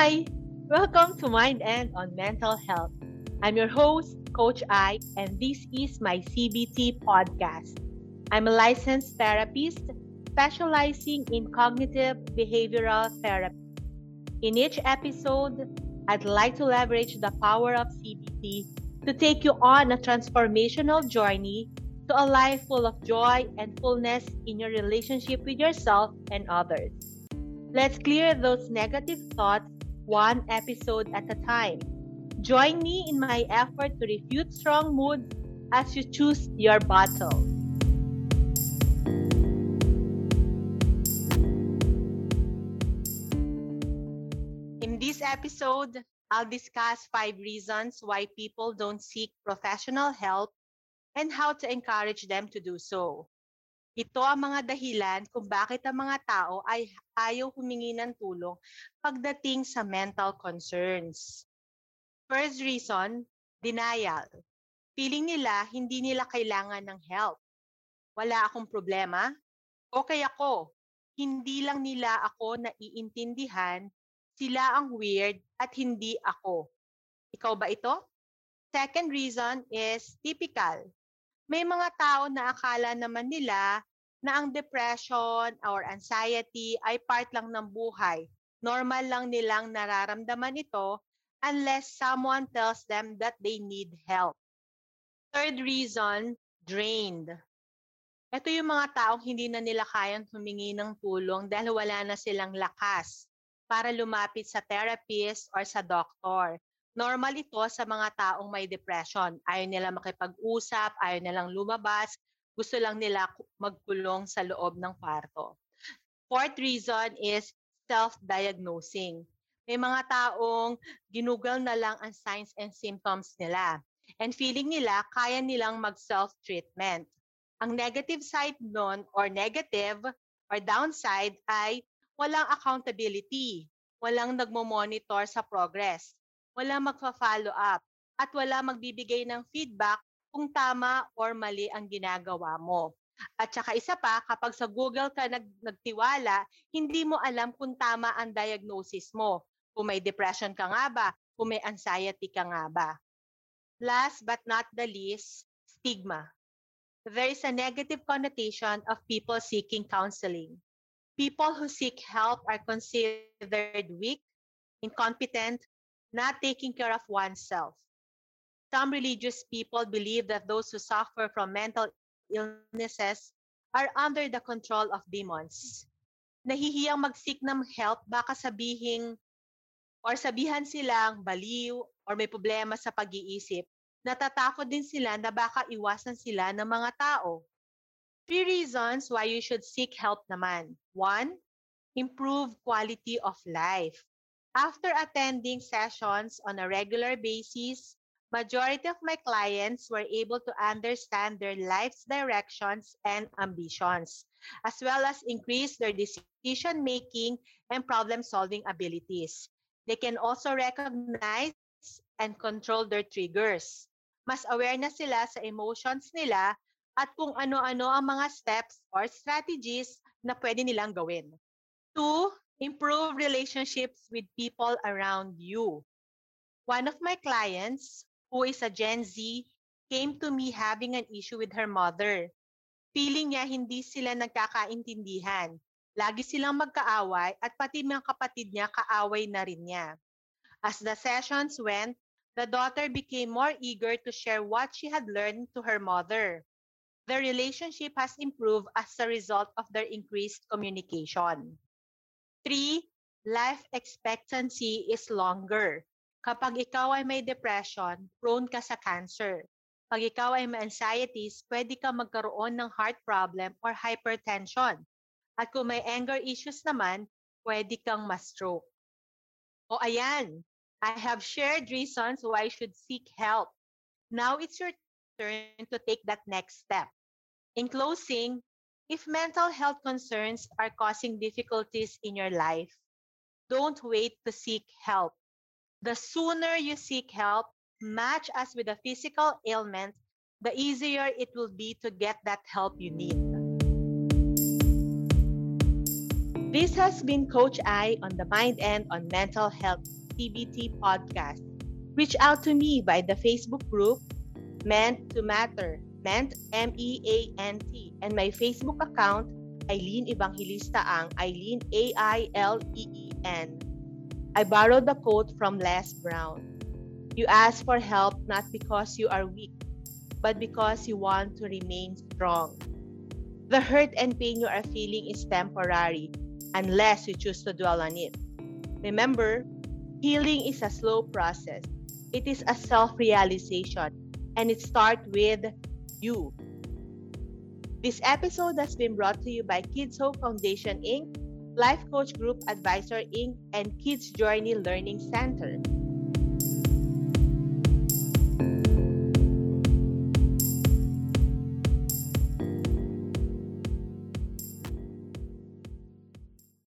Hi, welcome to Mind and on Mental Health. I'm your host, Coach I, and this is my CBT podcast. I'm a licensed therapist specializing in cognitive behavioral therapy. In each episode, I'd like to leverage the power of CBT to take you on a transformational journey to a life full of joy and fullness in your relationship with yourself and others. Let's clear those negative thoughts one episode at a time. Join me in my effort to refute strong moods as you choose your battle. In this episode, I'll discuss five reasons why people don't seek professional help and how to encourage them to do so. Ito ang mga dahilan kung bakit ang mga tao ay ayaw humingi ng tulong pagdating sa mental concerns. First reason, denial. Feeling nila hindi nila kailangan ng help. Wala akong problema. Okay ako. Hindi lang nila ako naiintindihan. Sila ang weird at hindi ako. Ikaw ba ito? Second reason is typical may mga tao na akala naman nila na ang depression or anxiety ay part lang ng buhay. Normal lang nilang nararamdaman ito unless someone tells them that they need help. Third reason, drained. Ito yung mga taong hindi na nila kayang humingi ng tulong dahil wala na silang lakas para lumapit sa therapist or sa doktor. Normal ito sa mga taong may depression. Ayaw nila makipag-usap, ayaw nilang lumabas, gusto lang nila magkulong sa loob ng kwarto. Fourth reason is self-diagnosing. May mga taong ginugal na lang ang signs and symptoms nila. And feeling nila, kaya nilang mag-self-treatment. Ang negative side nun or negative or downside ay walang accountability. Walang nagmo-monitor sa progress wala magfa-follow up, at wala magbibigay ng feedback kung tama or mali ang ginagawa mo. At saka isa pa, kapag sa Google ka nag, nagtiwala, hindi mo alam kung tama ang diagnosis mo. Kung may depression ka nga ba, kung may anxiety ka nga ba. Last but not the least, stigma. There is a negative connotation of people seeking counseling. People who seek help are considered weak, incompetent, not taking care of oneself. Some religious people believe that those who suffer from mental illnesses are under the control of demons. Nahihiyang mag-seek ng help, baka sabihin or sabihan silang baliw or may problema sa pag-iisip. Natatakot din sila na baka iwasan sila ng mga tao. Three reasons why you should seek help naman. One, improve quality of life. After attending sessions on a regular basis, majority of my clients were able to understand their life's directions and ambitions, as well as increase their decision making and problem solving abilities. They can also recognize and control their triggers. Mas aware na sila sa emotions nila at kung ano-ano ang mga steps or strategies na pwede nilang gawin. Two, improve relationships with people around you. One of my clients, who is a Gen Z, came to me having an issue with her mother. Feeling niya hindi sila nagkakaintindihan. Lagi silang magkaaway at pati mga kapatid niya kaaway na rin niya. As the sessions went, the daughter became more eager to share what she had learned to her mother. Their relationship has improved as a result of their increased communication. Three, life expectancy is longer. Kapag ikaw ay may depression, prone ka sa cancer. Pag ikaw ay may anxieties, pwede ka magkaroon ng heart problem or hypertension. At kung may anger issues naman, pwede kang ma-stroke. O ayan, I have shared reasons why you should seek help. Now it's your turn to take that next step. In closing, If mental health concerns are causing difficulties in your life, don't wait to seek help. The sooner you seek help, match us with a physical ailment, the easier it will be to get that help you need. This has been Coach I on the Mind and on Mental Health CBT podcast. Reach out to me by the Facebook group Meant to Matter, Meant M E A N T, and my Facebook account Eileen Evangelista ang Eileen A I L E E N. I borrowed the quote from Les Brown. You ask for help not because you are weak, but because you want to remain strong. The hurt and pain you are feeling is temporary unless you choose to dwell on it. Remember, healing is a slow process. It is a self-realization and it starts with you. This episode has been brought to you by Kids Hope Foundation Inc., Life Coach Group Advisor Inc., and Kids Journey Learning Center.